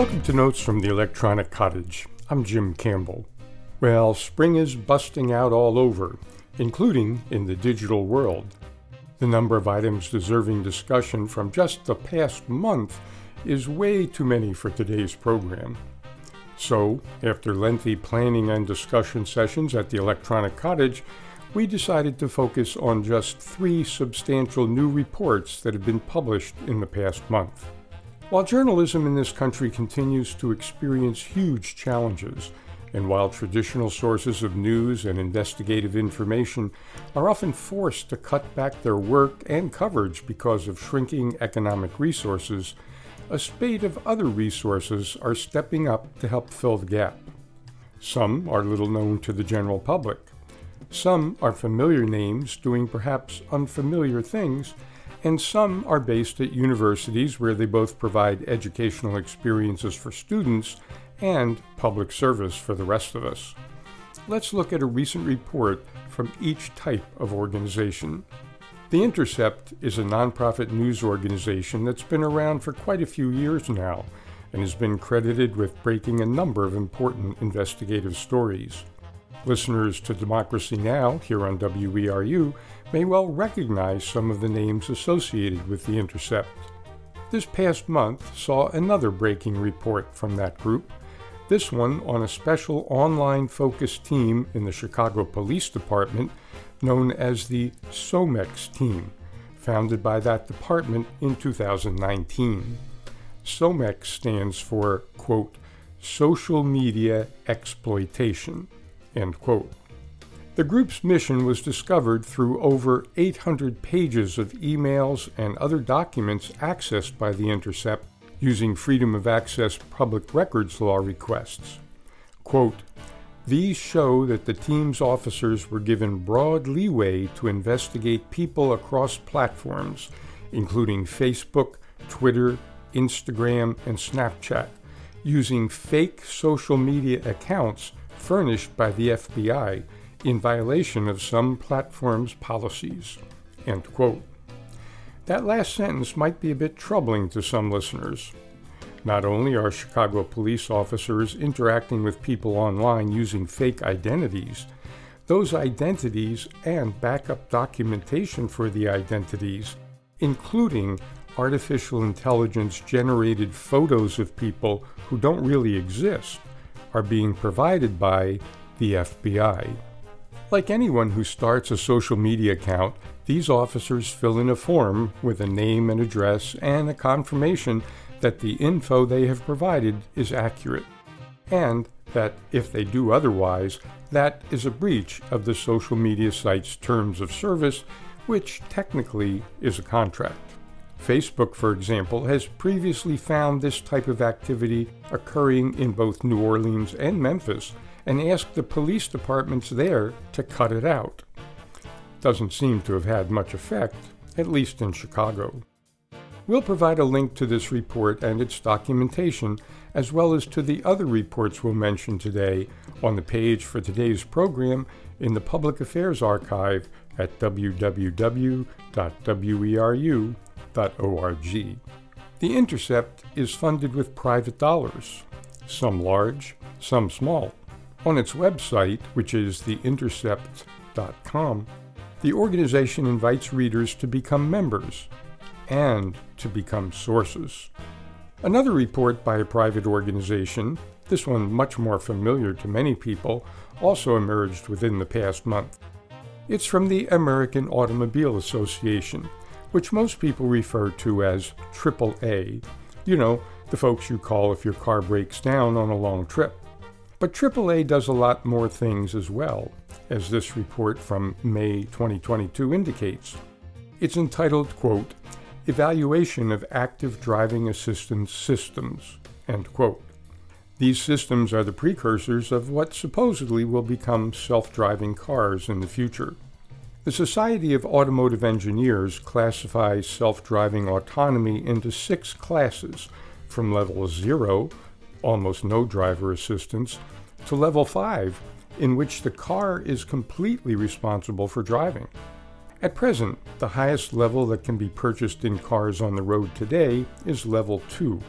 Welcome to Notes from the Electronic Cottage. I'm Jim Campbell. Well, spring is busting out all over, including in the digital world. The number of items deserving discussion from just the past month is way too many for today's program. So, after lengthy planning and discussion sessions at the Electronic Cottage, we decided to focus on just three substantial new reports that have been published in the past month. While journalism in this country continues to experience huge challenges, and while traditional sources of news and investigative information are often forced to cut back their work and coverage because of shrinking economic resources, a spate of other resources are stepping up to help fill the gap. Some are little known to the general public. Some are familiar names doing perhaps unfamiliar things and some are based at universities where they both provide educational experiences for students and public service for the rest of us. Let's look at a recent report from each type of organization. The Intercept is a nonprofit news organization that's been around for quite a few years now and has been credited with breaking a number of important investigative stories. Listeners to Democracy Now! here on WERU may well recognize some of the names associated with The Intercept. This past month saw another breaking report from that group, this one on a special online focused team in the Chicago Police Department known as the SOMEX team, founded by that department in 2019. SOMEX stands for, quote, social media exploitation. The group's mission was discovered through over 800 pages of emails and other documents accessed by The Intercept using Freedom of Access public records law requests. Quote, these show that the team's officers were given broad leeway to investigate people across platforms, including Facebook, Twitter, Instagram, and Snapchat, using fake social media accounts furnished by the FBI in violation of some platform's policies. End quote. That last sentence might be a bit troubling to some listeners. Not only are Chicago police officers interacting with people online using fake identities, those identities and backup documentation for the identities, including artificial intelligence generated photos of people who don't really exist, are being provided by the FBI. Like anyone who starts a social media account, these officers fill in a form with a name and address and a confirmation that the info they have provided is accurate, and that if they do otherwise, that is a breach of the social media site's terms of service, which technically is a contract. Facebook, for example, has previously found this type of activity occurring in both New Orleans and Memphis and asked the police departments there to cut it out. Doesn't seem to have had much effect, at least in Chicago. We'll provide a link to this report and its documentation, as well as to the other reports we'll mention today, on the page for today's program in the Public Affairs Archive at www.weru.org. The Intercept is funded with private dollars, some large, some small. On its website, which is theintercept.com, the organization invites readers to become members and to become sources. Another report by a private organization, this one much more familiar to many people, also emerged within the past month. It's from the American Automobile Association, which most people refer to as AAA. You know, the folks you call if your car breaks down on a long trip. But AAA does a lot more things as well, as this report from May 2022 indicates. It's entitled, quote, Evaluation of Active Driving Assistance Systems, end quote. These systems are the precursors of what supposedly will become self driving cars in the future. The Society of Automotive Engineers classifies self driving autonomy into six classes from level 0 almost no driver assistance, to level 5, in which the car is completely responsible for driving. At present, the highest level that can be purchased in cars on the road today is level 2.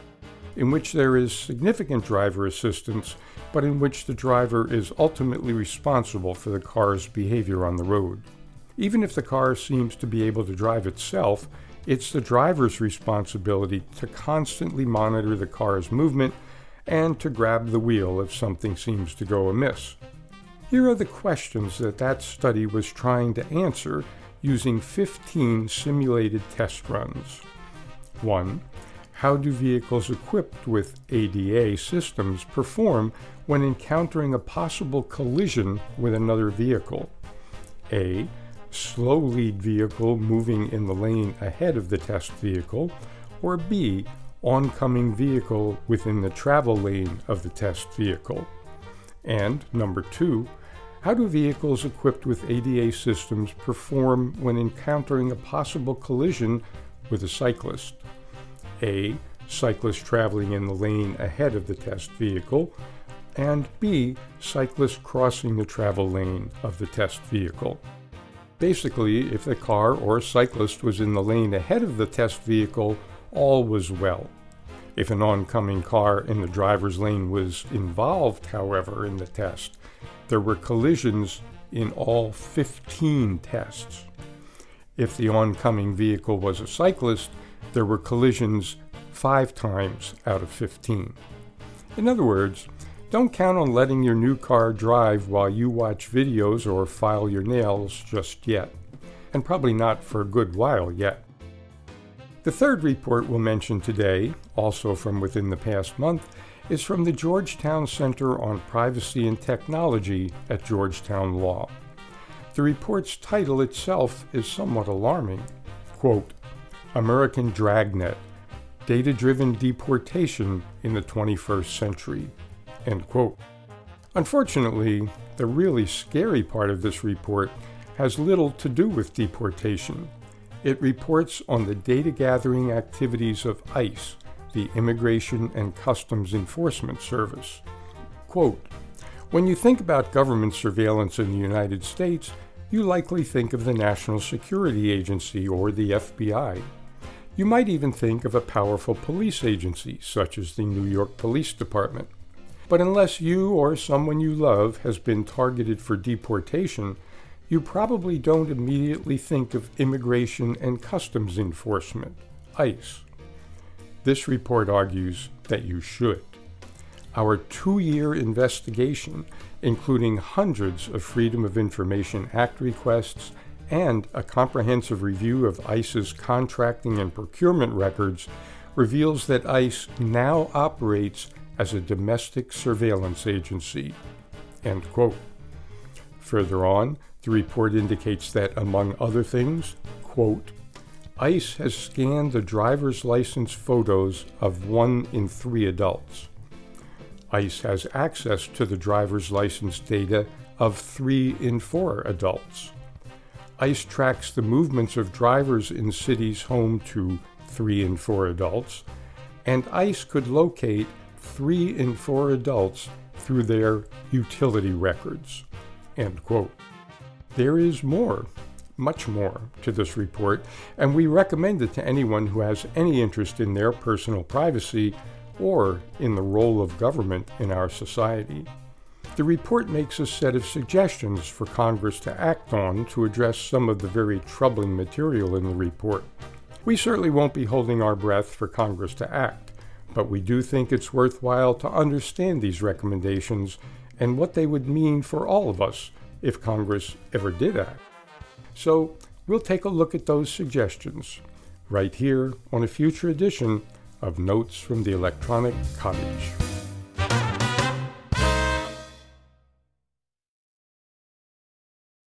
in which there is significant driver assistance, but in which the driver is ultimately responsible for the car's behavior on the road. Even if the car seems to be able to drive itself, it's the driver's responsibility to constantly monitor the car's movement and to grab the wheel if something seems to go amiss. Here are the questions that that study was trying to answer using 15 simulated test runs. 1. How do vehicles equipped with ADA systems perform when encountering a possible collision with another vehicle? A. Slow lead vehicle moving in the lane ahead of the test vehicle, or B. Oncoming vehicle within the travel lane of the test vehicle. And number two, how do vehicles equipped with ADA systems perform when encountering a possible collision with a cyclist? A. Cyclist traveling in the lane ahead of the test vehicle, and B. Cyclist crossing the travel lane of the test vehicle. Basically, if the car or cyclist was in the lane ahead of the test vehicle, all was well. If an oncoming car in the driver's lane was involved, however, in the test, there were collisions in all 15 tests. If the oncoming vehicle was a cyclist, there were collisions five times out of 15. In other words, don't count on letting your new car drive while you watch videos or file your nails just yet, and probably not for a good while yet. The third report we'll mention today, also from within the past month, is from the Georgetown Center on Privacy and Technology at Georgetown Law. The report's title itself is somewhat alarming. Quote, American Dragnet Data Driven Deportation in the 21st Century. End quote. Unfortunately, the really scary part of this report has little to do with deportation. It reports on the data gathering activities of ICE, the Immigration and Customs Enforcement Service. Quote, when you think about government surveillance in the United States, you likely think of the National Security Agency or the FBI. You might even think of a powerful police agency, such as the New York Police Department. But unless you or someone you love has been targeted for deportation, you probably don't immediately think of Immigration and Customs Enforcement, ICE. This report argues that you should. Our two year investigation, including hundreds of Freedom of Information Act requests and a comprehensive review of ICE's contracting and procurement records, reveals that ICE now operates as a domestic surveillance agency. End quote. Further on, the report indicates that, among other things, quote, ICE has scanned the driver's license photos of one in three adults. ICE has access to the driver's license data of three in four adults. ICE tracks the movements of drivers in cities home to three in four adults, and ICE could locate three in four adults through their utility records. End quote. There is more much more to this report, and we recommend it to anyone who has any interest in their personal privacy or in the role of government in our society. The report makes a set of suggestions for Congress to act on to address some of the very troubling material in the report. We certainly won't be holding our breath for Congress to act, but we do think it's worthwhile to understand these recommendations and what they would mean for all of us if Congress ever did act. So we'll take a look at those suggestions right here on a future edition of Notes from the Electronic Cottage.